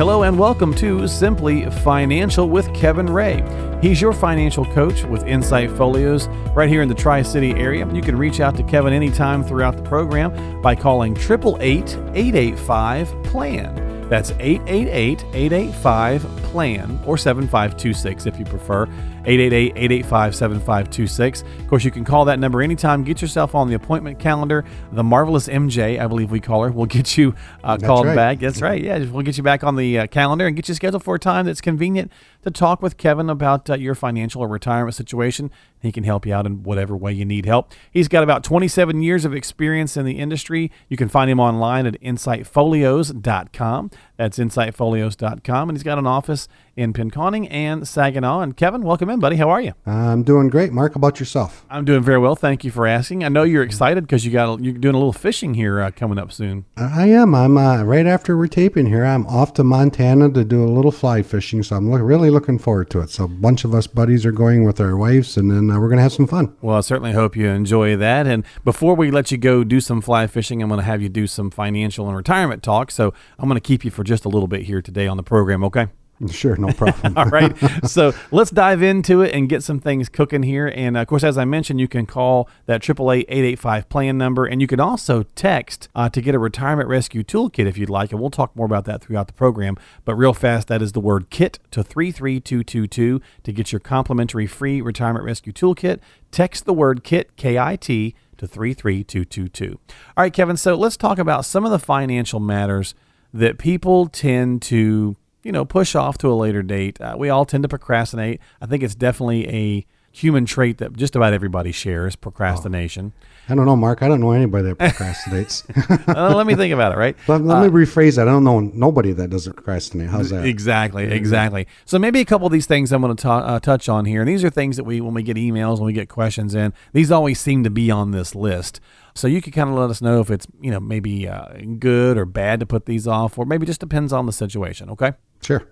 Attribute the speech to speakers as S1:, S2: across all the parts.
S1: Hello and welcome to Simply Financial with Kevin Wray. He's your financial coach with Insight Folios right here in the Tri City area. You can reach out to Kevin anytime throughout the program by calling 888 885 PLAN. That's 888 885 PLAN or 7526 if you prefer. 888 885 7526. Of course, you can call that number anytime. Get yourself on the appointment calendar. The marvelous MJ, I believe we call her, will get you uh, called
S2: right.
S1: back. That's right. Yeah, we'll get you back on the uh, calendar and get you scheduled for a time that's convenient to talk with Kevin about uh, your financial or retirement situation. He can help you out in whatever way you need help. He's got about 27 years of experience in the industry. You can find him online at insightfolios.com. That's insightfolios.com. And he's got an office in Pinconning and Saginaw. And Kevin, welcome in, buddy. How are you?
S2: I'm doing great. Mark, how about yourself?
S1: I'm doing very well. Thank you for asking. I know you're excited because you got you're doing a little fishing here uh, coming up soon.
S2: I am. I'm uh, right after we're taping here. I'm off to Montana to do a little fly fishing, so I'm look, really looking forward to it. So a bunch of us buddies are going with our wives, and then uh, we're gonna have some fun.
S1: Well, I certainly hope you enjoy that. And before we let you go do some fly fishing, I'm going to have you do some financial and retirement talk. So I'm going to keep you for just a little bit here today on the program. Okay.
S2: Sure, no problem.
S1: All right. So let's dive into it and get some things cooking here. And of course, as I mentioned, you can call that 888 plan number. And you can also text uh, to get a retirement rescue toolkit if you'd like. And we'll talk more about that throughout the program. But real fast, that is the word KIT to 33222 to get your complimentary free retirement rescue toolkit. Text the word KIT, K I T, to 33222. All right, Kevin. So let's talk about some of the financial matters that people tend to you know, push off to a later date. Uh, we all tend to procrastinate. I think it's definitely a human trait that just about everybody shares procrastination.
S2: I don't know, Mark. I don't know anybody that procrastinates.
S1: Uh, let me think about it, right?
S2: let, let me rephrase that. I don't know nobody that doesn't procrastinate. How's that?
S1: Exactly, exactly. So maybe a couple of these things I'm going to ta- uh, touch on here, and these are things that we, when we get emails, when we get questions in, these always seem to be on this list. So you can kind of let us know if it's you know maybe uh, good or bad to put these off, or maybe just depends on the situation. Okay.
S2: Sure.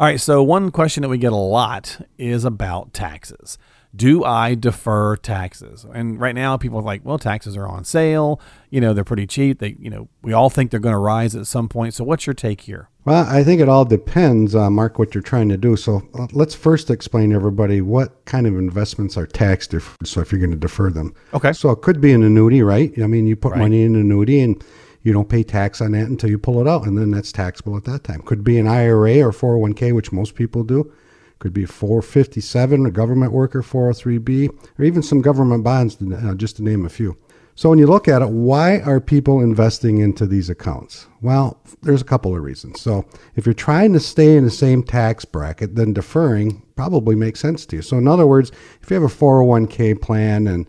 S1: All right. So one question that we get a lot is about taxes. Do I defer taxes? And right now, people are like, "Well, taxes are on sale. You know, they're pretty cheap. They, you know, we all think they're going to rise at some point." So, what's your take here?
S2: Well, I think it all depends, uh, Mark, what you're trying to do. So uh, let's first explain to everybody what kind of investments are tax deferred. So if you're going to defer them,
S1: Okay.
S2: So it could be an annuity, right? I mean, you put
S1: Right.
S2: money in an annuity and you don't pay tax on that until you pull it out, and then that's taxable at that time. Could be an IRA or 401k, which most people do. Could be 457, a government worker 403b, or even some government bonds, uh, just to name a few. So when you look at it, why are people investing into these accounts? Well, there's a couple of reasons. So if you're trying to stay in the same tax bracket, then deferring probably makes sense to you. So in other words, if you have a 401k plan and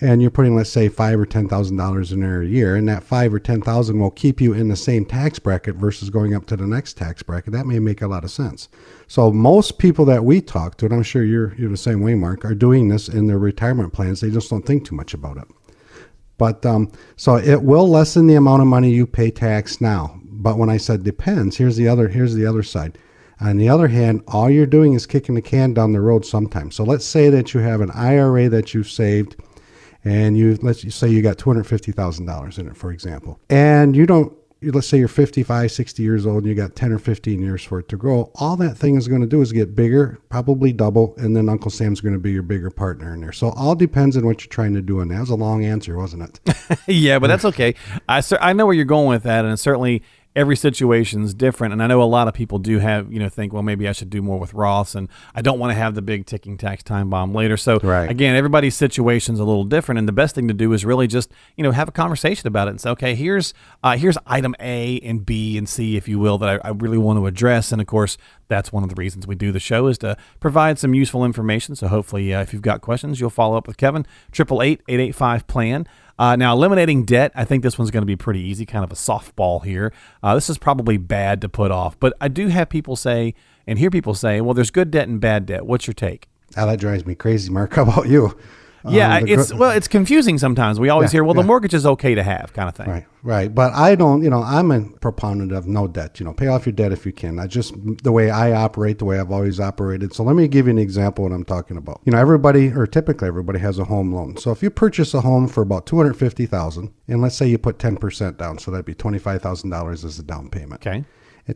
S2: and you're putting let's say five or ten thousand dollars in there a year, and that five or ten thousand will keep you in the same tax bracket versus going up to the next tax bracket. That may make a lot of sense. So most people that we talk to, and I'm sure you're you're the same way, Mark, are doing this in their retirement plans. They just don't think too much about it. But um, so it will lessen the amount of money you pay tax now. But when I said depends, here's the other here's the other side. On the other hand, all you're doing is kicking the can down the road sometimes. So let's say that you have an IRA that you've saved and you let's say you got $250,000 in it for example. And you don't let's say you're 55, 60 years old and you got 10 or 15 years for it to grow. All that thing is going to do is get bigger, probably double, and then Uncle Sam's going to be your bigger partner in there. So all depends on what you're trying to do. And that was a long answer, wasn't it?
S1: yeah, but that's okay. I I know where you're going with that, and certainly every situation's different. And I know a lot of people do have you know think, well, maybe I should do more with Roths, and I don't want to have the big ticking tax time bomb later. So
S2: Right.
S1: again, everybody's situation's a little different, and the best thing to do is really just you know have a conversation about it and say, okay, here's uh, here's item A and B and C, if you will, that I, I really want to address, and of course that's one of the reasons we do the show is to provide some useful information. So hopefully, uh, if you've got questions, you'll follow up with Kevin. Triple eight eight eight five plan. Uh, now, eliminating debt, I think this one's going to be pretty easy, kind of a softball here. Uh, this is probably bad to put off, but I do have people say and hear people say, well, there's good debt and bad debt. What's your take?
S2: Oh, that drives me crazy, Mark. How about you?
S1: Yeah, um, it's well, it's confusing sometimes. We always yeah, hear, well, yeah. the mortgage is okay to have, kind of thing.
S2: Right, right. But I don't, you know, I'm a proponent of no debt. You know, pay off your debt if you can. I just the way I operate, the way I've always operated. So let me give you an example of what I'm talking about. You know, everybody or typically everybody has a home loan. So if you purchase a home for about two hundred fifty thousand, and let's say you put ten percent down, so that'd be twenty five thousand dollars as a down payment.
S1: Okay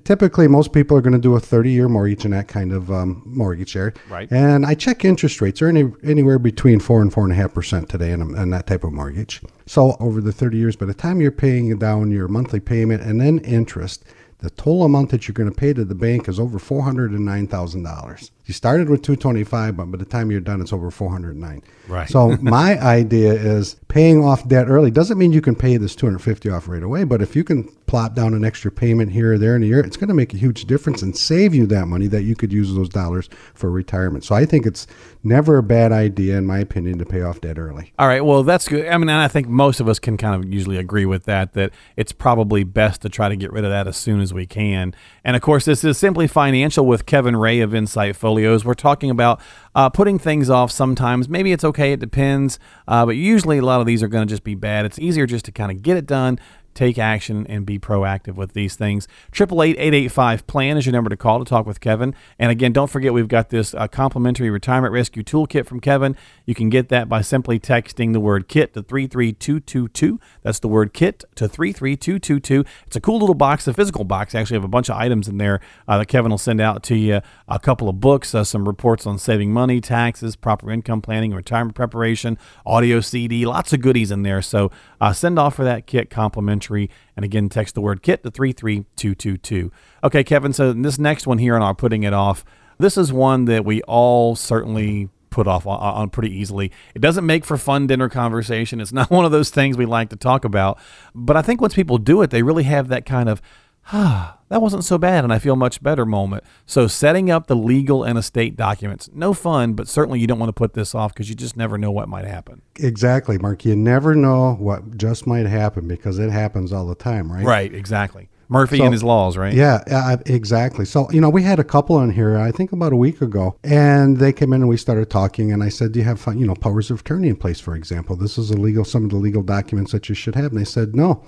S2: typically, most people are going to do a 30 year mortgage in that kind of um, mortgage there.
S1: Right.
S2: And I check interest rates are any, anywhere between 4 and 4.5% today in, in that type of mortgage. So, over the 30 years, by the time you're paying down your monthly payment and then interest, the total amount that you're going to pay to the bank is over $409,000. You started with 225, but by the time you're done, it's over 409.
S1: Right.
S2: So my idea is paying off debt early doesn't mean you can pay this 250 off right away, but if you can plop down an extra payment here or there in a year, it's going to make a huge difference and save you that money that you could use those dollars for retirement. So I think it's never a bad idea, in my opinion, to pay off debt early.
S1: All right. Well, that's good. I mean, I think most of us can kind of usually agree with that, that it's probably best to try to get rid of that as soon as we can. And of course, this is simply financial with Kevin Wray of Insight Folios. We're talking about uh, putting things off sometimes. Maybe it's okay, it depends. Uh, but usually, a lot of these are going to just be bad. It's easier just to kind of get it done take action and be proactive with these things. 888 plan is your number to call to talk with Kevin. And again, don't forget we've got this uh, complimentary retirement rescue toolkit from Kevin. You can get that by simply texting the word KIT to 33222. That's the word KIT to 33222. It's a cool little box, a physical box. I Actually, have a bunch of items in there uh, that Kevin will send out to you. A couple of books, uh, some reports on saving money, taxes, proper income planning, retirement preparation, audio CD, lots of goodies in there. So uh, send off for that kit complimentary. And again, text the word kit to 33222. Okay, Kevin, so this next one here on our putting it off, this is one that we all certainly put off on, on, pretty easily. It doesn't make for fun dinner conversation. It's not one of those things we like to talk about. But I think once people do it, they really have that kind of, ah, that wasn't so bad and I feel much better moment. So, setting up the legal and estate documents, no fun, but certainly you don't want to put this off because you just never know what might happen.
S2: Exactly, Mark. You never know what just might happen because it happens all the time, right?
S1: Right, exactly. Murphy so, and his laws, right?
S2: Yeah, uh, exactly. So, you know, we had a couple in here, I think about a week ago, and they came in and we started talking. And I said, Do you have, you know, powers of attorney in place, for example? This is a legal, some of the legal documents that you should have. And they said, No.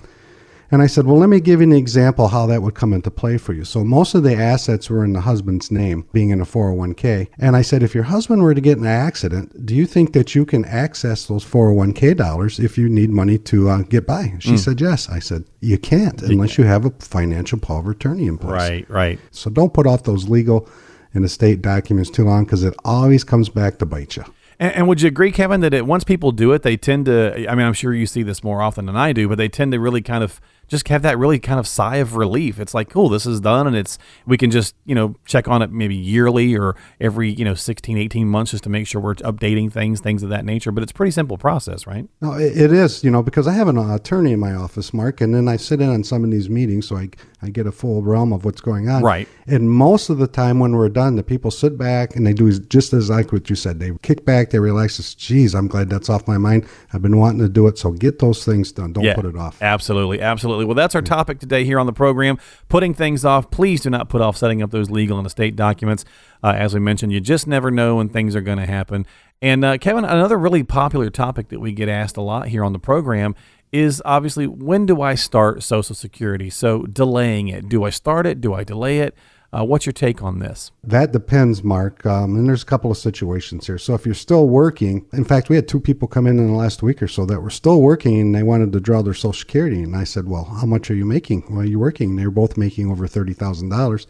S2: And I said, Well, let me give you an example how that would come into play for you. So most of the assets were in the husband's name, being in a 401k. And I said, If your husband were to get in an accident, do you think that you can access those 401k dollars if you need money to uh, get by? She mm. said, Yes. I said, You can't unless you have a financial power of attorney in place.
S1: Right, right.
S2: So don't put off those legal and estate documents too long because it always comes back to bite you.
S1: And, and, would you agree, Kevin, that it, once people do it, they tend to? I mean, I'm sure you see this more often than I do, but they tend to really kind of just have that really kind of sigh of relief. It's like, cool, this is done, and it's we can just you know check on it maybe yearly or every you know 16, 18 months just to make sure we're updating things, things of that nature. But it's pretty simple process, right?
S2: No, it is. You know, because I have an attorney in my office, Mark, and then I sit in on some of these meetings, so I I get a full realm of what's going on.
S1: Right.
S2: And most of the time when we're done, the people sit back and they do just as like what you said. They kick back, they relax. It's, Geez, I'm glad that's off my mind. I've been wanting to do it, so get those things done. Don't
S1: yeah,
S2: put it off.
S1: Absolutely, absolutely. Well, that's our topic today here on the program. Putting things off. Please do not put off setting up those legal and estate documents. Uh, as we mentioned, you just never know when things are going to happen. And uh, Kevin, another really popular topic that we get asked a lot here on the program is obviously when do I start Social Security? So delaying it. Do I start it? Do I delay it? Uh, what's your take on this?
S2: That depends, Mark. Um, and there's a couple of situations here. So if you're still working, in fact, we had two people come in in the last week or so that were still working and they wanted to draw their Social Security. And I said, Well, how much are you making? Well, you're working. They're both making over $30,000.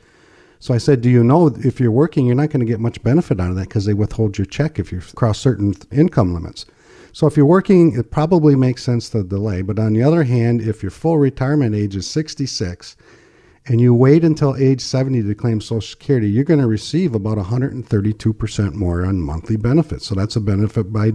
S2: So I said, Do you know if you're working, you're not going to get much benefit out of that because they withhold your check if you cross certain income limits. So if you're working, it probably makes sense to delay. But on the other hand, if your full retirement age is 66 and you wait until age 70 to claim Social Security, you're going to receive about 132% more on monthly benefits. So that's a benefit by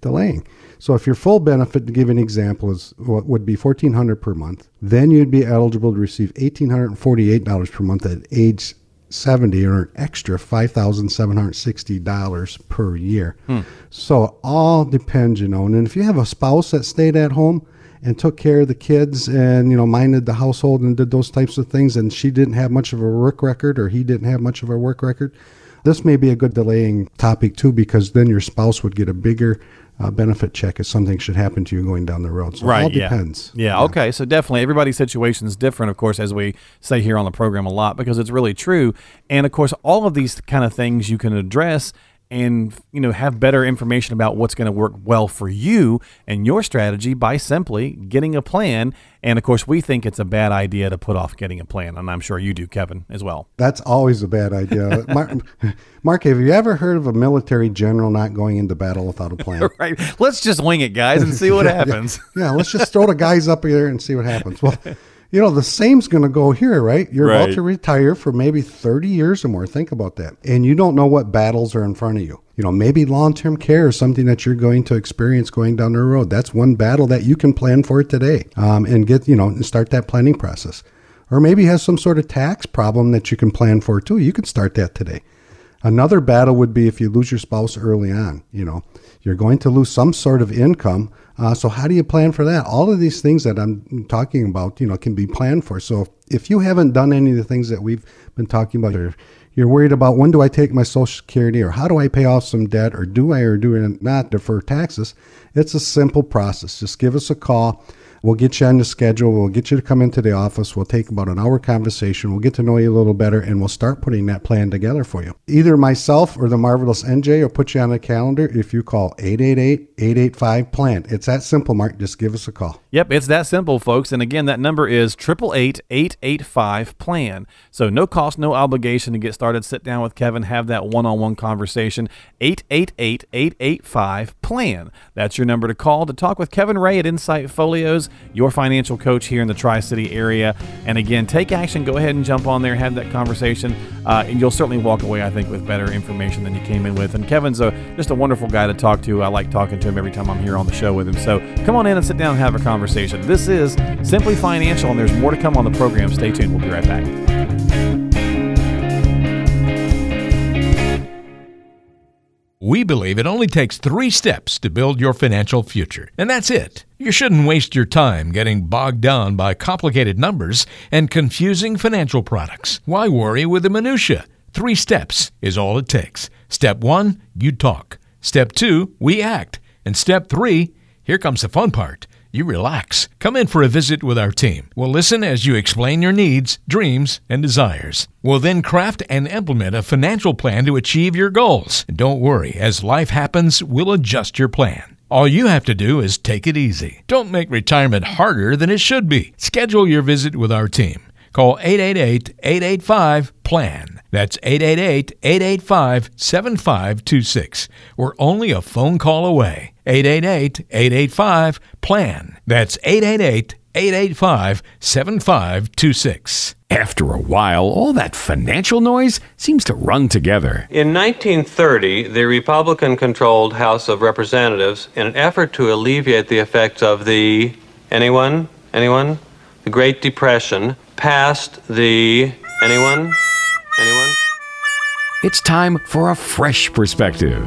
S2: delaying. So if your full benefit, to give an example, is what would be 1400 per month, then you'd be eligible to receive $1,848 per month at age 70 or an extra $5,760 per year. Hmm. So all depends, you know. And if you have a spouse that stayed at home and took care of the kids and, you know, minded the household and did those types of things, and she didn't have much of a work record or he didn't have much of a work record, this may be a good delaying topic too, because then your spouse would get a bigger uh, benefit check if something should happen to you going down the road. So it all
S1: yeah.
S2: depends.
S1: Yeah, okay. So definitely everybody's situation is different, of course, as we say here on the program a lot, because it's really true. And of course, all of these kind of things you can address and you know have better information about what's going to work well for you and your strategy by simply getting a plan and of course we think it's a bad idea to put off getting a plan and i'm sure you do kevin as well
S2: That's always a bad idea. Mark, Mark, have you ever heard of a military general not going into battle without a plan?
S1: right let's just wing it guys and see what happens
S2: yeah, let's just throw the guys up here and see what happens. Well, you know, the same's going to go here, right? You're
S1: Right.
S2: about to retire for maybe 30 years or more. Think about that. And you don't know what battles are in front of you. You know, maybe long term care is something that you're going to experience going down the road. That's one battle that you can plan for today um, and get, you know, and start that planning process. Or maybe has some sort of tax problem that you can plan for too. You can start that today. Another battle would be if you lose your spouse early on. You know, you're going to lose some sort of income. Uh, so how do you plan for that? All of these things that I'm talking about, you know, can be planned for. So if you haven't done any of the things that we've been talking about, or you're worried about when do I take my Social Security, or how do I pay off some debt, or do I or do I not defer taxes? It's a simple process. Just give us a call. We'll get you on the schedule. We'll get you to come into the office. We'll take about an hour conversation. We'll get to know you a little better and we'll start putting that plan together for you. Either myself or the Marvelous MJ will put you on the calendar if you call 888-885-PLAN. It's that simple, Mark. Just give us a call.
S1: Yep, it's that simple, folks. And again, that number is 888-885-PLAN. So no cost, no obligation to get started. Sit down with Kevin, have that one-on-one conversation. 888-885-PLAN. That's your number to call to talk with Kevin Wray at Insight Folios, your financial coach here in the Tri-City area. And again, take action. Go ahead and jump on there, have that conversation, uh, and you'll certainly walk away, I think, with better information than you came in with. And Kevin's a, just a wonderful guy to talk to. I like talking to him every time I'm here on the show with him. So come on in and sit down and have a conversation. This is Simply Financial, and there's more to come on the program. Stay tuned. We'll be right back.
S3: We believe it only takes three steps to build your financial future, and that's it. You shouldn't waste your time getting bogged down by complicated numbers and confusing financial products. Why worry with the minutiae? Three steps is all it takes. Step one, you talk. Step two, we act. And step three, here comes the fun part. You relax. Come in for a visit with our team. We'll listen as you explain your needs, dreams, and desires. We'll then craft and implement a financial plan to achieve your goals. And don't worry, as life happens, we'll adjust your plan. All you have to do is take it easy. Don't make retirement harder than it should be. Schedule your visit with our team. Call 888 885 PLAN. That's 888 885 7526. We're only a phone call away. 888 885 PLAN. That's 888 885 7526.
S4: After a while, all that financial noise seems to run together.
S5: In 1930, the Republican controlled House of Representatives, in an effort to alleviate the effects of the. Anyone? Anyone? The Great Depression, passed the. Anyone? Anyone?
S4: It's time for a fresh perspective.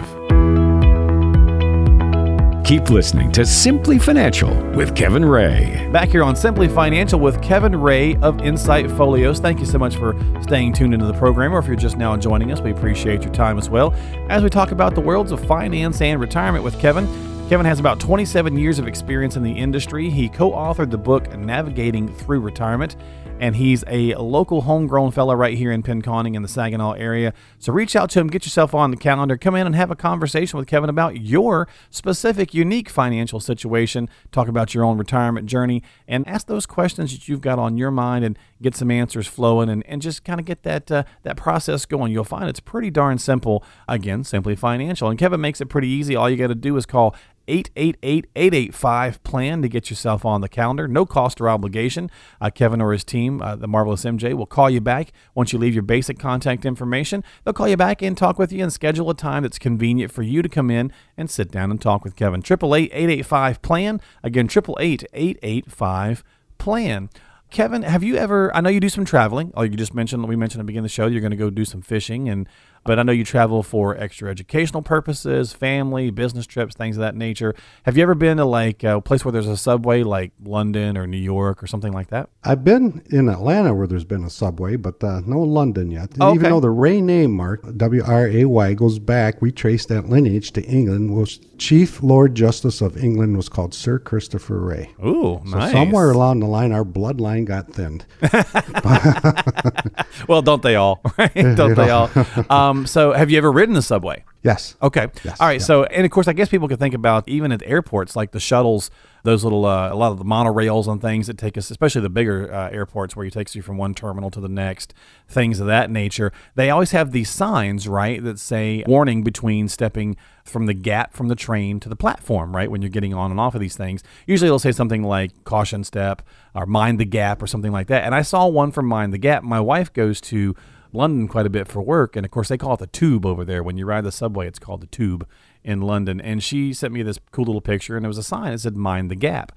S4: Keep listening to Simply Financial with Kevin Wray.
S1: Back here on Simply Financial with Kevin Wray of Insight Folios. Thank you so much for staying tuned into the program, or if you're just now joining us, we appreciate your time as well. As we talk about the worlds of finance and retirement with Kevin, Kevin has about 27 years of experience in the industry. He co authored the book Navigating Through Retirement, and he's a local homegrown fellow right here in Pinconning in the Saginaw area. So reach out to him, get yourself on the calendar, come in and have a conversation with Kevin about your specific, unique financial situation, talk about your own retirement journey, and ask those questions that you've got on your mind and get some answers flowing and, and just kind of get that uh, that process going. You'll find it's pretty darn simple. Again, simply financial. And Kevin makes it pretty easy. All you got to do is call 888-885-PLAN to get yourself on the calendar. No cost or obligation. Uh, Kevin or his team, uh, the Marvelous MJ, will call you back once you leave your basic contact information. They'll call you back and talk with you and schedule a time that's convenient for you to come in and sit down and talk with Kevin. 888-885-PLAN. Again, 888-885-PLAN. Kevin, have you ever? I know you do some traveling. Oh, you just mentioned, we mentioned at the beginning of the show, you're going to go do some fishing, and but I know you travel for extra educational purposes, family, business trips, things of that nature. Have you ever been to like a place where there's a subway, like London or New York or something like that?
S2: I've been in Atlanta where there's been a subway, but uh, no London yet.
S1: Oh, okay.
S2: Even though the Wray name, Mark, W R A Y, goes back, we trace that lineage to England. Was Chief Lord Justice of England was called Sir Christopher Wray.
S1: Ooh,
S2: So
S1: nice.
S2: somewhere along the line, our bloodline got thinned.
S1: well, don't they all? Right? don't they all? Um, so, have you ever ridden the subway?
S2: Yes.
S1: Okay.
S2: Yes,
S1: All right.
S2: yeah.
S1: So, and of course, I guess people could think about even at airports, like the shuttles, those little, uh, a lot of the monorails and things that take us, especially the bigger uh, airports where it takes you from one terminal to the next, things of that nature. They always have these signs, right, that say warning between stepping from the gap from the train to the platform, right, when you're getting on and off of these things. Usually they'll say something like caution step or mind the gap or something like that. And I saw one from Mind the Gap. My wife goes to London quite a bit for work, and of course they call it the tube over there. When you ride the subway, it's called the tube in London. And she sent me this cool little picture, and there was a sign that said "Mind the Gap."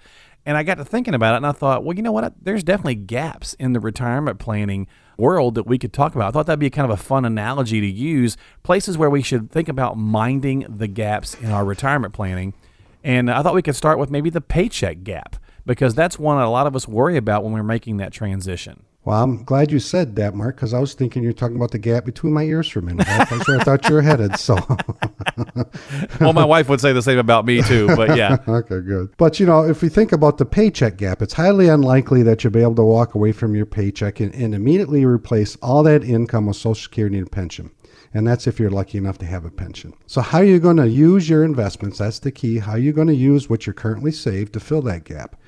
S1: And I got to thinking about it, and I thought, well, you know what? There's definitely gaps in the retirement planning world that we could talk about. I thought that'd be kind of a fun analogy to use. Places where we should think about minding the gaps in our retirement planning. And I thought we could start with maybe the paycheck gap because that's one a lot of us worry about when we're making that transition.
S2: Well, I'm glad you said that, Mark, because I was thinking you're talking about the gap between my ears for a minute. That's where I thought you were headed. So,
S1: well, my wife would say the same about me too, but yeah.
S2: okay, good. But you know, if we think about the paycheck gap, it's highly unlikely that you'll be able to walk away from your paycheck and, and immediately replace all that income with Social Security and pension. And that's if you're lucky enough to have a pension. So, how are you going to use your investments? That's the key. How are you going to use what you're currently saved to fill that gap?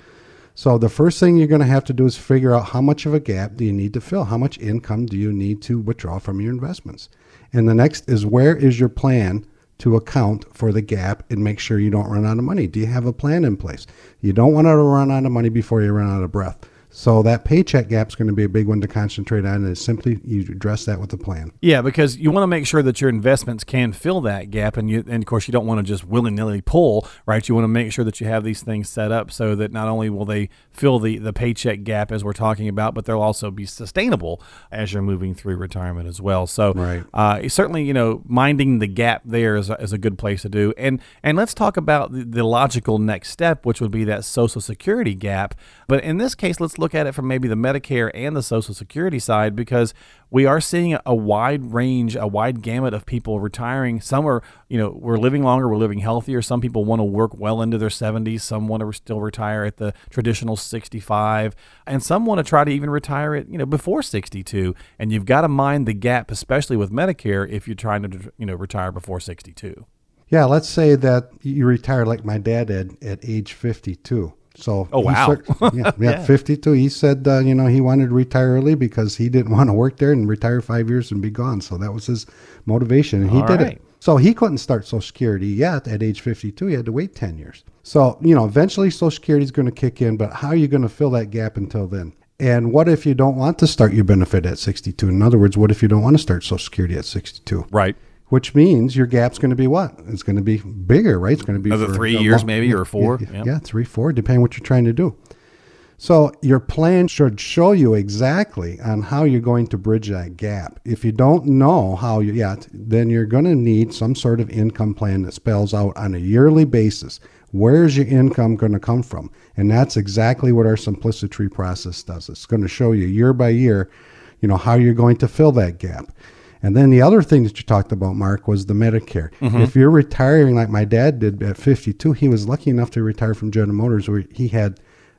S2: So, the first thing you're going to have to do is figure out how much of a gap do you need to fill? How much income do you need to withdraw from your investments? And the next is where is your plan to account for the gap and make sure you don't run out of money? Do you have a plan in place? You don't want to run out of money before you run out of breath. So that paycheck gap is going to be a big one to concentrate on, and it's simply you address that with a plan.
S1: Yeah, because you want to make sure that your investments can fill that gap, and you, and of course, you don't want to just willy nilly pull, right? You want to make sure that you have these things set up so that not only will they fill the the paycheck gap as we're talking about, but they'll also be sustainable as you're moving through retirement as well. So,
S2: Right.
S1: uh, certainly, you know, minding the gap there is a, is a good place to do. And and let's talk about the, the logical next step, which would be that Social Security gap. But in this case, let's look at it from maybe the Medicare and the Social Security side because we are seeing a wide range, a wide gamut of people retiring. Some are, you know, we're living longer, we're living healthier. Some people want to work well into their 70s. Some want to still retire at the traditional 65, and some want to try to even retire at, you know, before 62. And you've got to mind the gap, especially with Medicare, if you're trying to, you know, retire before 62.
S2: Yeah, let's say that you retire like my dad did at age 52. So
S1: Oh, wow.
S2: cer- yeah, yeah, 52. He said, uh, you know, he wanted to retire early because he didn't want to work there and retire five years and be gone. So that was his motivation, and he
S1: All
S2: did
S1: right.
S2: it. So he couldn't start Social Security yet at age 52. He had to wait 10 years. So, you know, eventually Social Security is going to kick in, but how are you going to fill that gap until then? And what if you don't want to start your benefit at 62? In other words, what if you don't want to start Social Security at 62?
S1: Right.
S2: Which means your gap's going to be what? It's going to be bigger, right? It's going to be
S1: Another
S2: for
S1: three years
S2: long-
S1: maybe, or four.
S2: Yeah,
S1: Yep.
S2: yeah, three, four, depending what you're trying to do. So your plan should show you exactly on how you're going to bridge that gap. If you don't know how yet, then you're going to need some sort of income plan that spells out on a yearly basis where's your income going to come from, and that's exactly what our simplicity process does. It's going to show you year by year, you know, how you're going to fill that gap. And then the other thing that you talked about, Mark, was the Medicare. If you're retiring like my dad did at 52, he was lucky enough to retire from General Motors, where he had,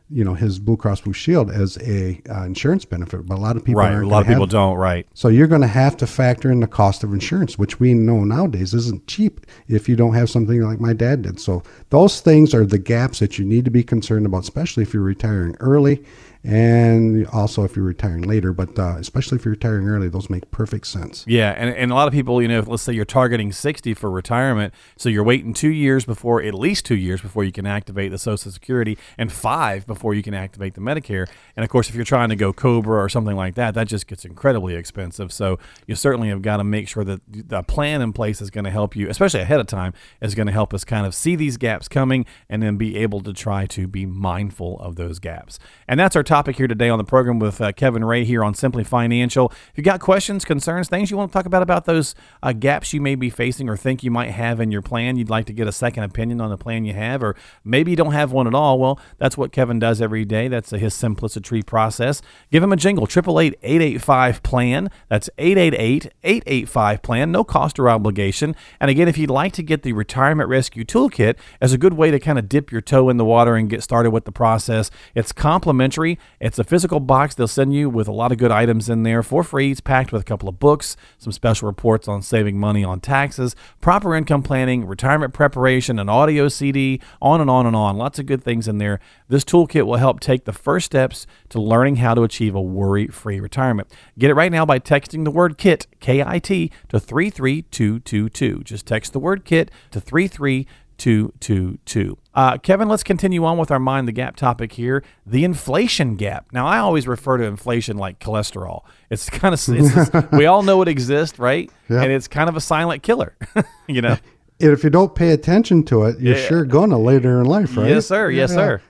S2: you know, his Blue Cross Blue Shield as a uh, insurance benefit. But a lot of people
S1: Right. A lot of people don't. Right.
S2: So you're going to have to factor in the cost of insurance, which we know nowadays isn't cheap if you don't have something like my dad did. So those things are the gaps that you need to be concerned about, especially if you're retiring early and also if you're retiring later. But uh, especially if you're retiring early, those make perfect sense.
S1: Yeah, and, and a lot of people, you know, let's say you're targeting 60 for retirement, so you're waiting two years before, at least two years before you can activate the Social Security, and five before you can activate the Medicare. And of course, if you're trying to go Cobra or something like that, that just gets incredibly expensive. So you certainly have got to make sure that the plan in place is going to help you, especially ahead of time, is going to help us kind of see these gaps coming and then be able to try to be mindful of those gaps. And that's our topic here today on the program with uh, Kevin Wray here on Simply Financial. If you've got questions, concerns, things you want to talk about about those uh, gaps you may be facing or think you might have in your plan, you'd like to get a second opinion on the plan you have, or maybe you don't have one at all. Well, that's what Kevin does every day. That's his simplicity process. Give him a jingle, 888 plan. That's 888 885 plan. No cost or obligation. And again, if you'd like to get the Retirement Rescue Toolkit as a good way to kind of dip your toe in the water and get started with the process, it's complimentary. It's a physical box they'll send you with a lot of good items in there for free. It's packed with a couple of books, some special reports on saving money on taxes, proper income planning, retirement preparation, an audio CD, on and on and on. Lots of good things in there. This toolkit will help take the first steps to learning how to achieve a worry free retirement. Get it right now by texting the word KIT, K I T, to 33222. Just text the word KIT to 33222. Uh, Kevin, let's continue on with our Mind the Gap topic here the inflation gap. Now, I always refer to inflation like cholesterol. It's kind of, it's, we all know it exists, right?
S2: Yep.
S1: And it's kind of a silent killer, you know?
S2: And if you don't pay attention to it, you're
S1: Yeah.
S2: sure gonna later in life, right?
S1: Yes, sir. Yes,
S2: Yeah.
S1: sir.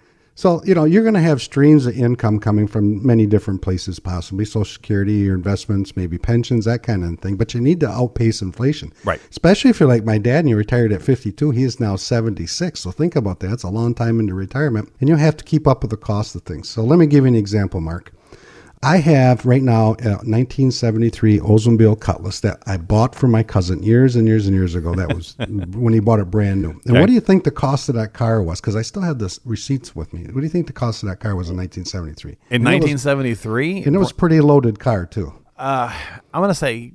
S2: So, you know, you're going to have streams of income coming from many different places, possibly Social Security, your investments, maybe pensions, that kind of thing. But you need to outpace inflation.
S1: Right.
S2: Especially if you're like my dad and you retired at 52. He is now 76. So think about that. It's a long time into retirement. And you have to keep up with the cost of things. So let me give you an example, Mark. I have right now a 1973 Oldsmobile Cutlass that I bought for my cousin years and years and years ago. That was when he bought it brand new. And
S1: Okay.
S2: what do you think the cost of that car was? Because I still have the receipts with me. What do you think the cost of that car was in 1973?
S1: In
S2: And it was-
S1: 1973,
S2: and it was a pretty loaded car too.
S1: uh, I'm going to say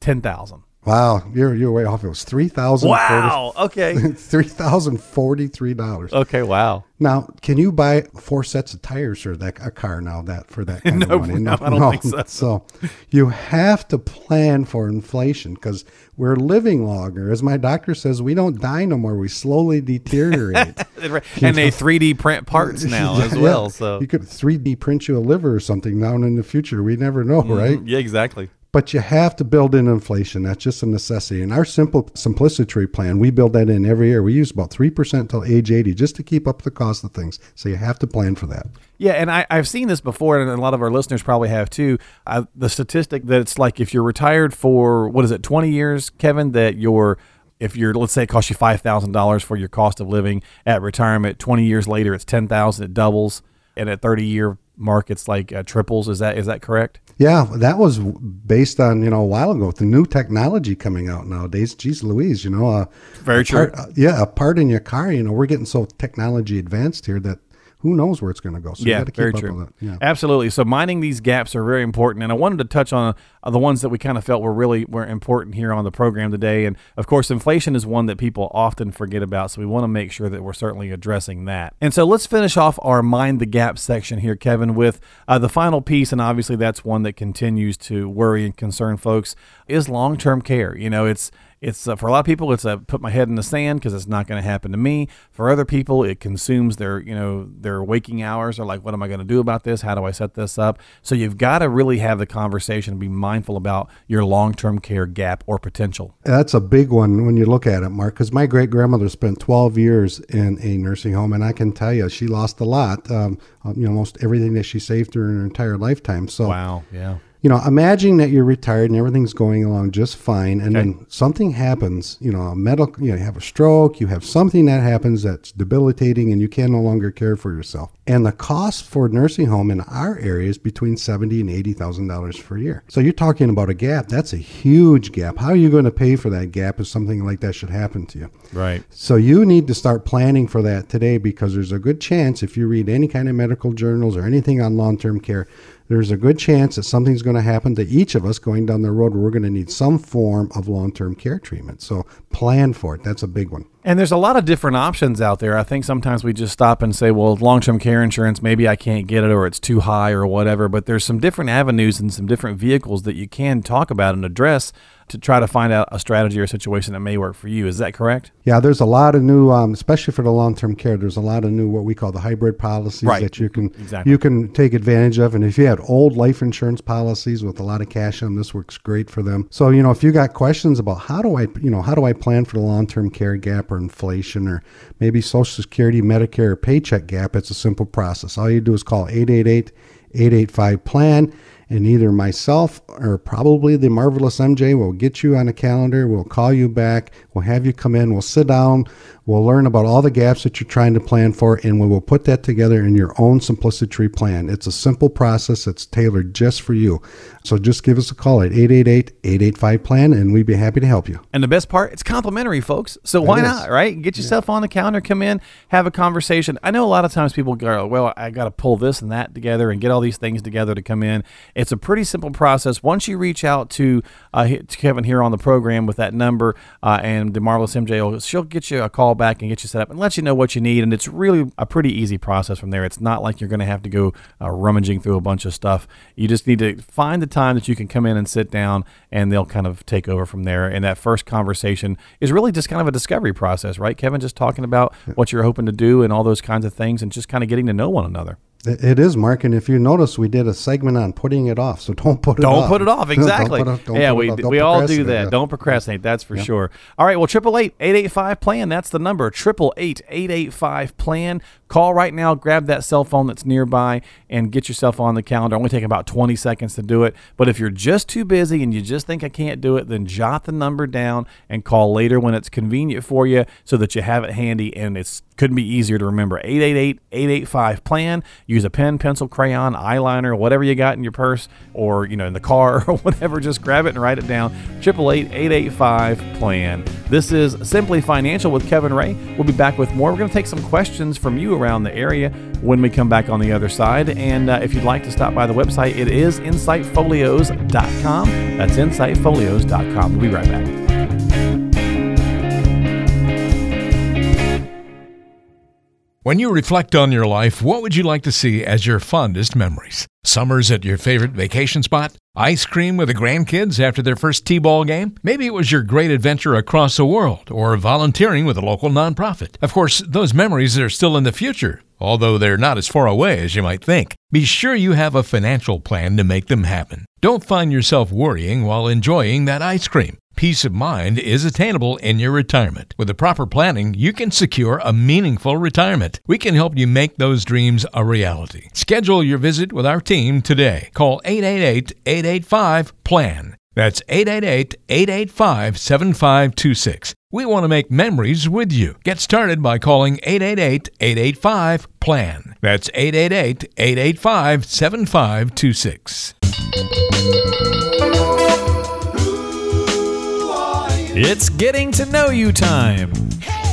S1: 10,000.
S2: Wow, you're you're way off. It was three thousand.
S1: Wow. Okay.
S2: Three thousand forty-three dollars.
S1: Okay. Wow.
S2: Now, can you buy four sets of tires for that a car now that for that kind
S1: No,
S2: of money?
S1: no, I don't think so.
S2: So, you have to plan for inflation because we're living longer. As my doctor says, we don't die no more. We slowly deteriorate.
S1: and they 3D print parts now as well.
S2: yeah.
S1: So
S2: you could 3D print you a liver or something down in the future. We never know, mm-hmm. right?
S1: yeah, exactly.
S2: But you have to build in inflation. That's just a necessity. In our simple simplicity plan, we build that in every year. We use about three percent till age eighty just to keep up the cost of things. So you have to plan for that.
S1: Yeah, and I, I've seen this before, and a lot of our listeners probably have too. Uh, the statistic that it's like if you're retired for what is it, 20 years, Kevin, that you're if you're let's say it costs you five thousand dollars for your cost of living at retirement, 20 years later it's ten thousand, it doubles, and at 30 year mark it's like uh, triples. Is that is that correct?
S2: Yeah, that was based on you know a while ago with the new technology coming out nowadays. Geez, Louise, you know, uh,
S1: Very true.
S2: part- uh, yeah, a part in your car. You know, we're getting so technology advanced here that who knows where it's going to go. So
S1: yeah, very
S2: up
S1: true.
S2: with it. Yeah.
S1: Absolutely. So mining these gaps are very important, and I wanted to touch on uh, the ones that we kind of felt were really were important here on the program today. And of course, inflation is one that people often forget about, so we want to make sure that we're certainly addressing that. And so let's finish off our mind the gap section here, Kevin, with uh, the final piece, and obviously that's one that continues to worry and concern folks is long term care. You know, it's it's uh, for a lot of people it's a put my head in the sand because it's not going to happen to me for other people it consumes their you know their waking hours are like what am i going to do about this how do i set this up so you've got to really have the conversation and be mindful about your long-term care gap or potential
S2: That's a big one when you look at it, Mark, because my great grandmother spent 12 years in a nursing home, and I can tell you she lost a lot. Um, you know, almost everything that she saved during her entire lifetime. So,
S1: wow yeah
S2: you know, imagine that you're retired and everything's going along just fine, and then something happens. You know, a medical, you know, you have a stroke, you have something that happens that's debilitating, and you can no longer care for yourself. And the cost for nursing home in our area is between seventy and eighty thousand dollars per year. So you're talking about a gap. That's a huge gap. How are you going to pay for that gap if something like that should happen to you?
S1: right
S2: So you need to start planning for that today because there's a good chance if you read any kind of medical journals or anything on long-term care, there's a good chance that something's going to happen to each of us going down the road we're going to need some form of long-term care treatment. So plan for it. That's a big one.
S1: And there's a lot of different options out there. I think sometimes we just stop and say, well, long term care insurance, maybe I can't get it or it's too high or whatever. But there's some different avenues and some different vehicles that you can talk about and address to try to find out a strategy or situation that may work for you. Is that correct?
S2: Yeah, there's a lot of new, um, especially for the long-term care. There's a lot of new what we call the hybrid policies
S1: Right.
S2: that you can
S1: Exactly.
S2: you can take advantage of. And if you had old life insurance policies with a lot of cash in them, this works great for them. So you know, if you got questions about how do I, you know, how do I plan for the long-term care gap or inflation or maybe Social Security, Medicare, or paycheck gap, it's a simple process. All you do is call 888 885 PLAN and either myself or probably the marvelous MJ will get you on a calendar. We'll call you back. We'll have you come in. We'll sit down. We'll learn about all the gaps that you're trying to plan for, and we will put that together in your own Simplicity Tree plan. It's a simple process that's tailored just for you. So just give us a call at 888-885-PLAN, and we'd be happy to help you.
S1: And the best part, it's complimentary, folks. So why not, right? Get yourself on the counter, come in, have a conversation. I know a lot of times people go, well, I got to pull this and that together and get all these things together to come in. It's a pretty simple process. Once you reach out to, uh, to Kevin here on the program with that number uh, and the Marvelous MJ, she'll get you a call back and get you set up and let you know what you need. And it's really a pretty easy process from there. It's not like you're going to have to go uh, rummaging through a bunch of stuff. You just need to find the time that you can come in and sit down, and they'll kind of take over from there. And that first conversation is really just kind of a discovery process, right, Kevin? Just talking about what you're hoping to do and all those kinds of things, and just kind of getting to know one another.
S2: It is, Mark, and if you notice, we did a segment on putting it off. So don't put it off.
S1: don't
S2: off.
S1: put it off. Exactly.
S2: don't put it,
S1: yeah,
S2: don't
S1: we,
S2: put it off.
S1: we all do that.
S2: yeah.
S1: Don't procrastinate. That's for sure. All right. Well, triple eight eight eight five plan. That's the number. Triple eight eight eight five plan. Call right now. Grab that cell phone that's nearby and get yourself on the calendar. Only take about twenty seconds to do it. But if you're just too busy and you just think I can't do it, then jot the number down and call later when it's convenient for you, so that you have it handy and it's couldn't be easier to remember. 888-885 plan use a pen pencil crayon eyeliner whatever you got in your purse or you know in the car or whatever just grab it and write it down. 888-885 plan this is simply financial with kevin wray. We'll be back with more. We're going to take some questions from you around the area when we come back on the other side. And uh, if you'd like to stop by the website it is insightfolios.com that's insightfolios.com we'll be right back
S3: When you reflect on your life, what would you like to see as your fondest memories? Summers at your favorite vacation spot? Ice cream with the grandkids after their first T ball game? Maybe it was your great adventure across the world or volunteering with a local nonprofit. Of course, those memories are still in the future, although they're not as far away as you might think. Be sure you have a financial plan to make them happen. Don't find yourself worrying while enjoying that ice cream. Peace of mind is attainable in your retirement. With the proper planning, you can secure a meaningful retirement. We can help you make those dreams a reality. Schedule your visit with our team today. Call 888 885 PLAN. That's 888 885 7526. We want to make memories with you. Get started by calling 888 885 PLAN. That's 888 885 7526.
S1: It's getting to know you time.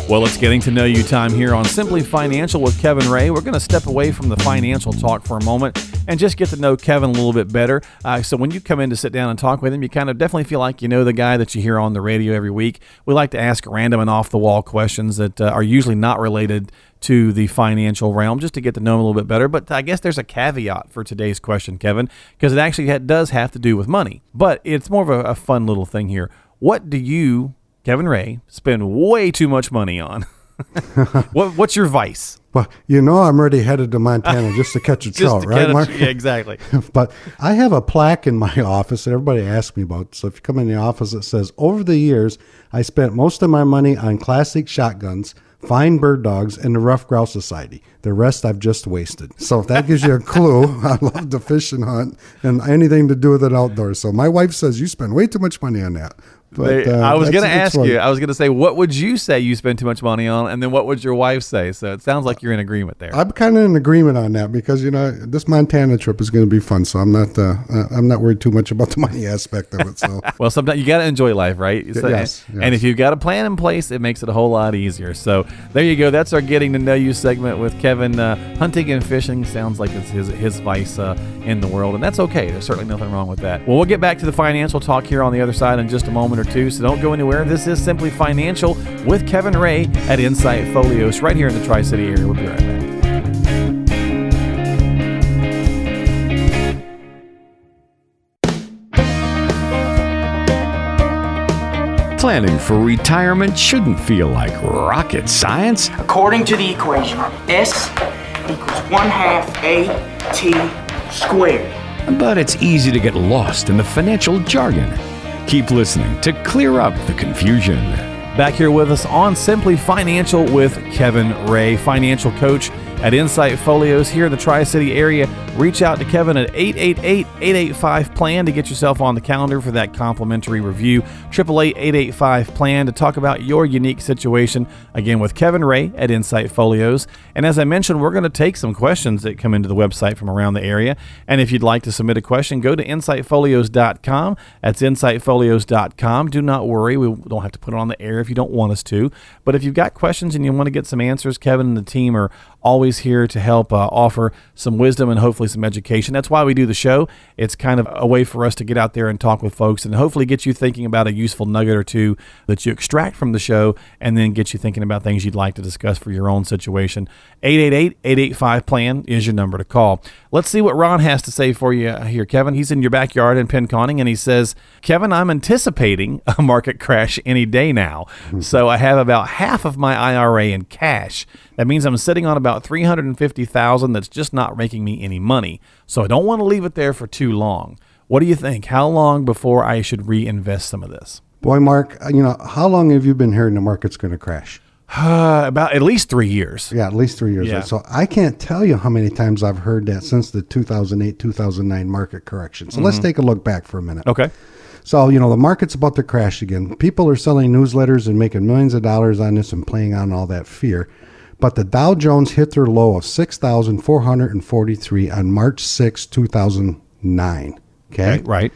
S1: Well, it's getting to know you time here on Simply Financial with Kevin Wray. We're going to step away from the financial talk for a moment and just get to know Kevin a little bit better. Uh, so when you come in to sit down and talk with him, you kind of definitely feel like you know the guy that you hear on the radio every week. We like to ask random and off the wall questions that uh, are usually not related to the financial realm just to get to know him a little bit better. But I guess there's a caveat for today's question, Kevin, because it actually does have to do with money. But it's more of a, a fun little thing here. What do you, Kevin Wray, spend way too much money on? what, what's your vice?
S2: Well, you know I'm already headed to Montana just to catch a trout, right,
S1: a-
S2: Mark?
S1: yeah, exactly.
S2: but I have a plaque in my office that everybody asks me about. So if you come in the office, it says, Over the years, I spent most of my money on classic shotguns, fine bird dogs, and the Ruffed Grouse Society. The rest I've just wasted. So if that gives you a clue, I love to fish and hunt and anything to do with it outdoors. So my wife says, You spend way too much money on that. But uh,
S1: I was going to ask you. I was going to say, what would you say you spend too much money on, and then what would your wife say? So it sounds like you're in agreement there.
S2: I'm kind of in agreement on that because you know this Montana trip is going to be fun, so I'm not uh, I'm not worried too much about the money aspect of it. So
S1: well, sometimes you got to enjoy life, right? So-
S2: yes,
S1: And if you've got a plan in place, it makes it a whole lot easier. So there you go. That's our getting to know you segment with Kevin. Uh, hunting and fishing sounds like it's his his vice uh, in the world, and that's okay. There's certainly nothing wrong with that. Well, we'll get back to the financial talk here on the other side in just a moment or two. So don't go anywhere. This is simply financial with Kevin Wray at Insight Folios, right here in the Tri City area. We'll be right back.
S4: Planning for retirement shouldn't feel like rocket science.
S6: According to the equation, S equals 1 half A T squared.
S4: But it's easy to get lost in the financial jargon. Keep listening to clear up the confusion.
S1: Back here with us on Simply Financial with Kevin Wray, financial coach at Insight Folios here in the Tri City area. Reach out to Kevin at 888 885 PLAN to get yourself on the calendar for that complimentary review. 888 885 PLAN to talk about your unique situation. Again, with Kevin Wray at Insight Folios. And as I mentioned, we're going to take some questions that come into the website from around the area. And if you'd like to submit a question, go to insightfolios.com. That's insightfolios.com. Do not worry, we don't have to put it on the air if you don't want us to. But if you've got questions and you want to get some answers, Kevin and the team are always here to help uh, offer some wisdom and hopefully some education. That's why we do the show. It's kind of a way for us to get out there and talk with folks and hopefully get you thinking about a useful nugget or two that you extract from the show and then get you thinking about things you'd like to discuss for your own situation. 888-885-PLAN is your number to call. Let's see what Ron has to say for you here, Kevin. He's in your backyard in Pinconning and he says, Kevin, I'm anticipating a market crash any day now. so I have about half of my IRA in cash. That means I'm sitting on about 350,000 that's just not making me any money. So I don't want to leave it there for too long. What do you think? How long before I should reinvest some of this?
S2: Boy, Mark, you know, how long have you been hearing the market's going to crash?
S1: Uh, about at least three years.
S2: Yeah, at least three years.
S1: Yeah.
S2: So I can't tell you how many times I've heard that since the 2008 2009 market correction. So let's take a look back for a minute.
S1: Okay.
S2: So, you know, the market's about to crash again. People are selling newsletters and making millions of dollars on this and playing on all that fear. But the Dow Jones hit their low of 6,443 on March 6, 2009. Okay.
S1: Right. Right.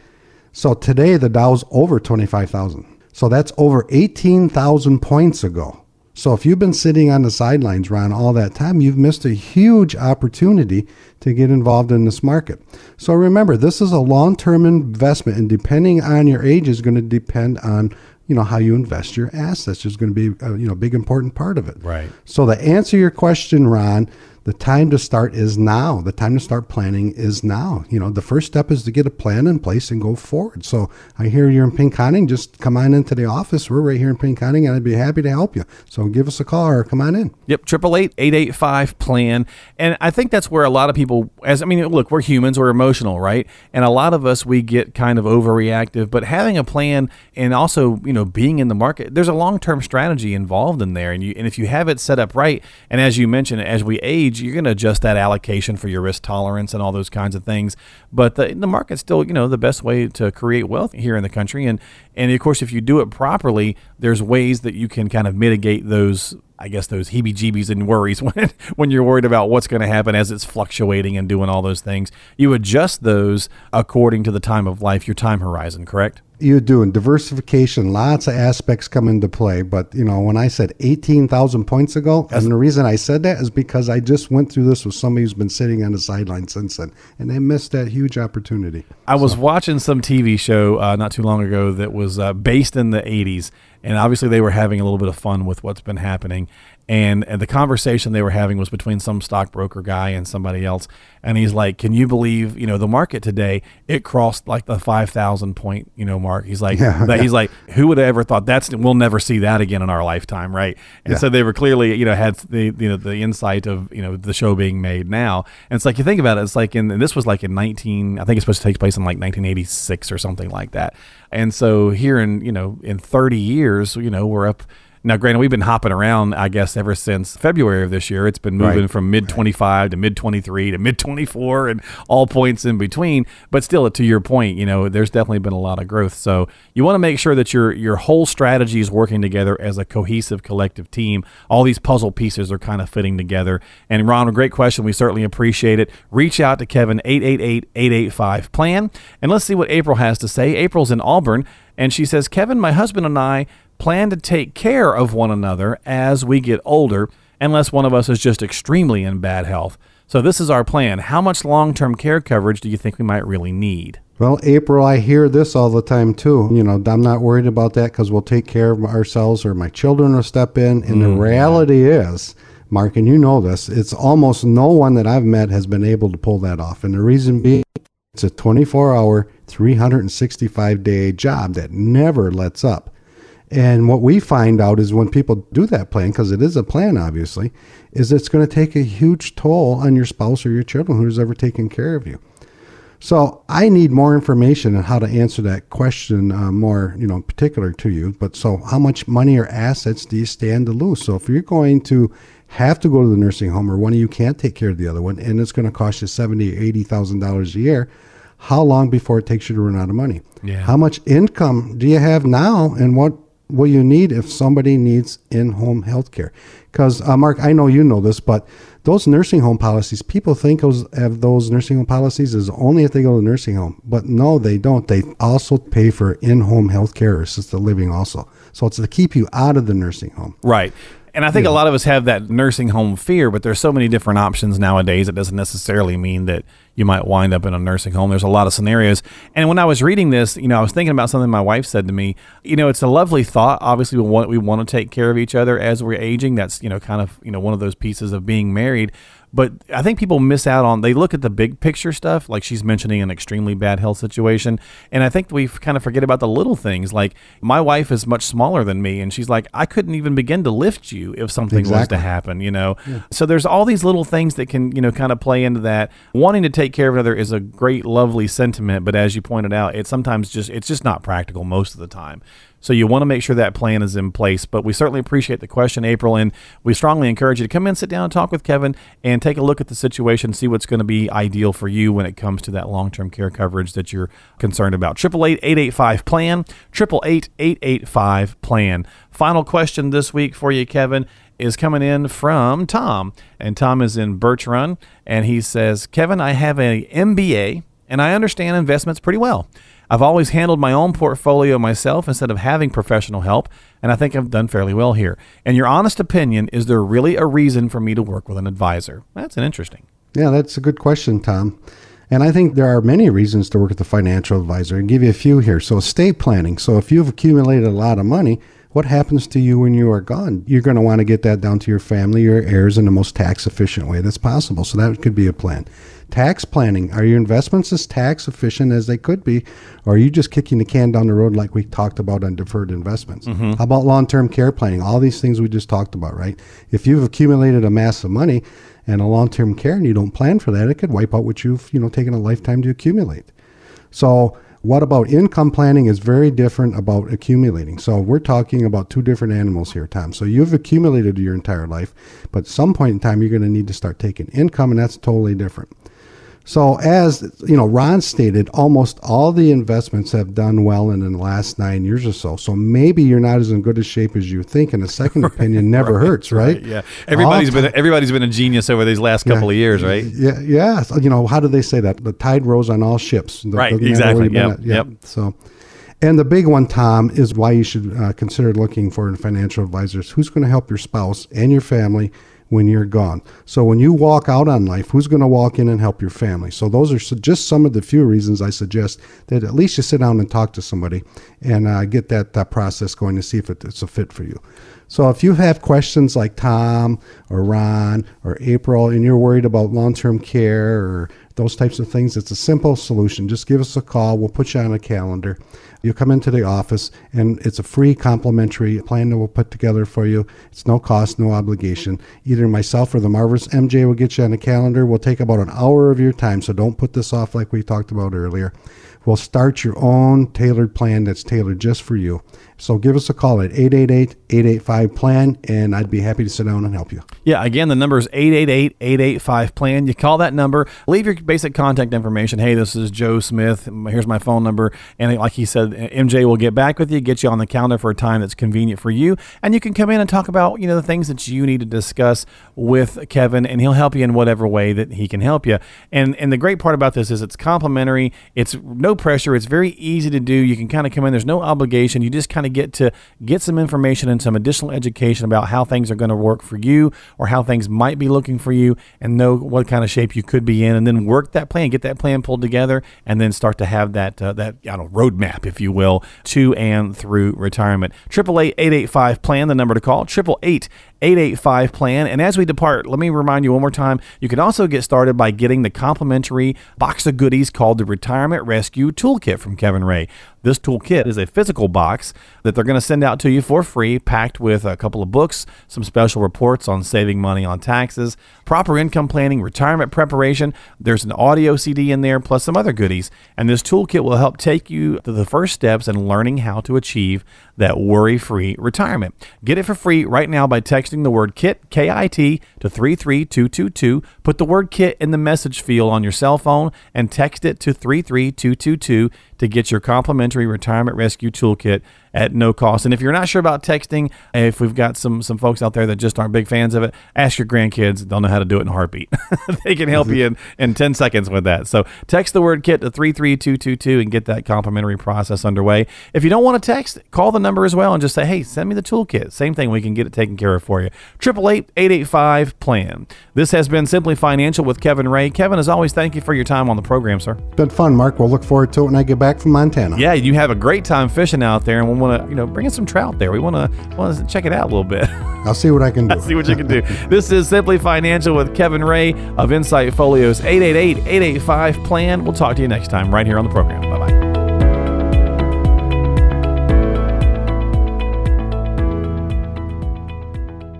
S2: So today the Dow's over 25,000. So that's over 18,000 points ago. So if you've been sitting on the sidelines, Ron, all that time, you've missed a huge opportunity to get involved in this market. So remember, this is a long-term investment, and depending on your age is going to depend on you know how you invest your assets. Is going to be a, you know big important part of it.
S1: Right.
S2: So to answer your question, Ron, the time to start is now. The time to start planning is now. You know, the first step is to get a plan in place and go forward. So I hear you're in Pinconning. Just come on into the office. We're right here in Pinconning, and I'd be happy to help you. So give us a call or come on in.
S1: Yep, triple eight eight eight five plan, and I think that's where a lot of people, as I mean, look, we're humans, we're emotional, right? And a lot of us we get kind of overreactive, but having a plan and also you know being in the market, there's a long term strategy involved in there, and you and if you have it set up right, and as you mentioned, as we age, you're going to adjust that allocation for your risk tolerance and all those kinds of things. But the the market's still you know the best way to create wealth here in the country, and and of course if you do it properly, there's ways that you can kind of mitigate those I guess those heebie-jeebies and worries when when you're worried about what's going to happen as it's fluctuating and doing all those things. You adjust those according to the time of life, your time horizon, correct?
S2: You do, and diversification, lots of aspects come into play. But, you know, when I said 18,000 points ago, and the reason I said that is because I just went through this with somebody who's been sitting on the sideline since then, and they missed that huge opportunity.
S1: I was watching some TV show uh, not too long ago that was uh, based in the 80s, and obviously they were having a little bit of fun with what's been happening. And, and the conversation they were having was between some stockbroker guy and somebody else. And he's like, "Can you believe you know the market today? It crossed like the five thousand point you know mark." He's like,
S2: Yeah,
S1: that,
S2: yeah.
S1: "He's like, who would have ever thought that's we'll never see that again in our lifetime, right?" And
S2: Yeah.
S1: so they were clearly you know had the you know the insight of you know the show being made now. And it's like you think about it, it's like in and this was like in nineteen, I think it's supposed to take place in like nineteen eighty six or something like that. And so here in you know in thirty years, you know we're up. Now, granted, we've been hopping around, I guess, ever since February of this year. It's been moving
S2: Right.
S1: from mid 25 to mid 23 to mid 24 and all points in between. But still, to your point, you know, there's definitely been a lot of growth. So you want to make sure that your your whole strategy is working together as a cohesive collective team. All these puzzle pieces are kind of fitting together. And Ron, a great question. We certainly appreciate it. Reach out to Kevin 888-885 plan and let's see what April has to say. April's in Auburn and she says, "Kevin, my husband and I plan to take care of one another as we get older, unless one of us is just extremely in bad health. So, this is our plan. How much long term care coverage do you think we might really need?
S2: Well, April, I hear this all the time too. You know, I'm not worried about that because we'll take care of ourselves or my children will step in. And the mm, reality is, Mark, and you know this, it's almost no one that I've met has been able to pull that off. And the reason being, it's a 24 hour, 365 day job that never lets up. And what we find out is when people do that plan, because it is a plan, obviously, is it's going to take a huge toll on your spouse or your children who's ever taken care of you. So I need more information on how to answer that question uh, more, you know, particular to you. But so how much money or assets do you stand to lose? So if you're going to have to go to the nursing home or one of you can't take care of the other one and it's going to cost you seventy or eighty thousand dollars a year, how long before it takes you to run out of money?
S1: Yeah.
S2: How much income do you have now and what will you need if somebody needs in-home health care? Because uh, Mark, I know you know this, but those nursing home policies, people think those have those nursing home policies is only if they go to the nursing home, but no, they don't. They also pay for in-home health care or assisted living also. So it's to keep you out of the nursing home.
S1: Right. And I think a lot of us have that nursing home fear, but there's so many different options nowadays. It doesn't necessarily mean that you might wind up in a nursing home. There's a lot of scenarios. And when I was reading this, you know, I was thinking about something my wife said to me. You know, it's a lovely thought. Obviously, we want we want to take care of each other as we're aging. That's you know kind of you know one of those pieces of being married. But I think people miss out on, they look at the big picture stuff, like she's mentioning an extremely bad health situation. And I think we kind of forget about the little things. Like my wife is much smaller than me, and she's like, I couldn't even begin to lift you if something was to happen, you know? So there's all these little things that can, you know, kind of play into that. Wanting to take care of another is a great, lovely sentiment. But as you pointed out, it's sometimes just, it's just not practical most of the time. So you want to make sure that plan is in place. But we certainly appreciate the question, April, and we strongly encourage you to come in, sit down, and talk with Kevin, and take a look at the situation, see what's going to be ideal for you when it comes to that long-term care coverage that you're concerned about. Triple eight eight eight five plan. Triple eight eight eight five plan. Final question this week for you, Kevin. Is coming in from Tom, and Tom is in Birch Run, and he says, "Kevin, I have a MBA, and I understand investments pretty well. I've always handled my own portfolio myself instead of having professional help, and I think I've done fairly well here. In your honest opinion, is there really a reason for me to work with an advisor? That's an interesting.
S2: Yeah, that's a good question, Tom. And I think there are many reasons to work with a financial advisor. I'll give you a few here. So, estate planning. So, if you've accumulated a lot of money, what happens to you when you are gone? You're going to want to get that down to your family, your heirs, in the most tax efficient way that's possible. So, that could be a plan. Tax planning. Are your investments as tax efficient as they could be? Or are you just kicking the can down the road like we talked about on deferred investments? Mm-hmm. How about long term care planning? All these things we just talked about, right? If you've accumulated a mass of money, and a long-term care and you don't plan for that it could wipe out what you've you know taken a lifetime to accumulate so what about income planning is very different about accumulating so we're talking about two different animals here tom so you've accumulated your entire life but at some point in time you're going to need to start taking income and that's totally different so as you know ron stated almost all the investments have done well in the last nine years or so so maybe you're not as in good a shape as you think and a second opinion never hurts right
S1: Yeah. Everybody's
S2: All
S1: been everybody's been a genius over these last couple of years, right?
S2: Yeah, yeah. So, you know, how do they say that? The tide rose on all ships. It
S1: Right, exactly. Yep.
S2: Yeah.
S1: yep.
S2: So, and the big one, Tom, is why you should uh, consider looking for financial advisors. Who's going to help your spouse and your family when you're gone? So when you walk out on life, who's going to walk in and help your family? So those are just some of the few reasons I suggest that at least you sit down and talk to somebody and uh, get that uh, process going to see if it, it's a fit for you. So if you have questions like Tom or Ron or April and you're worried about long-term care or those types of things, it's a simple solution. Just give us a call. We'll put you on a calendar. You come into the office and it's a free complimentary plan that we'll put together for you. It's no cost, no obligation. Either myself or the Marvelous MJ will get you on the calendar. We'll take about an hour of your time, so don't put this off like we talked about earlier. We'll start your own tailored plan that's tailored just for you. So give us a call at 888-885-PLAN, and I'd be happy to sit down and help you.
S1: Yeah, again, the number is 888-885-PLAN. You call that number, leave your basic contact information. Hey, this is Joe Smith. Here's my phone number. And like he said, MJ will get back with you, get you on the calendar for a time that's convenient for you. And you can come in and talk about, you know, the things that you need to discuss with Kevin, and he'll help you in whatever way that he can help you. And and the great part about this is it's complimentary. It's no pressure. It's very easy to do. You can kind of come in. There's no obligation. You just kind of get to get some information and some additional education about how things are going to work for you or how things might be looking for you and know what kind of shape you could be in and then work that plan, get that plan pulled together and then start to have that, uh, that, I don't know, roadmap, if you will, to and through retirement. 888 plan, the number to call, 888 885 plan. And as we depart, let me remind you one more time you can also get started by getting the complimentary box of goodies called the Retirement Rescue Toolkit from Kevin Wray. This toolkit is a physical box that they're going to send out to you for free, packed with a couple of books, some special reports on saving money on taxes, proper income planning, retirement preparation. There's an audio CD in there, plus some other goodies. And this toolkit will help take you to the first steps in learning how to achieve that worry free retirement. Get it for free right now by texting the word KIT, K I T, to 33222. Put the word KIT in the message field on your cell phone and text it to 33222 to get your complimentary retirement rescue toolkit at no cost. And if you're not sure about texting, if we've got some some folks out there that just aren't big fans of it, ask your grandkids. They'll know how to do it in a heartbeat. they can help you in, in 10 seconds with that. So text the word KIT to 33222 and get that complimentary process underway. If you don't want to text, call the number as well and just say, hey, send me the toolkit. Same thing, we can get it taken care of for you. 888 plan. This has been Simply Financial with Kevin Wray. Kevin, as always, thank you for your time on the program, sir.
S2: Been fun, Mark. We'll look forward to it when I get back from Montana.
S1: Yeah, you have a great time fishing out there, and we want to, you know, bring in some trout there. We want to want to check it out a little bit.
S2: I'll see what I can do.
S1: I'll see what you can do. this is Simply Financial with Kevin Wray of Insight Folios 888-885 plan. We'll talk to you next time right here on the program. Bye bye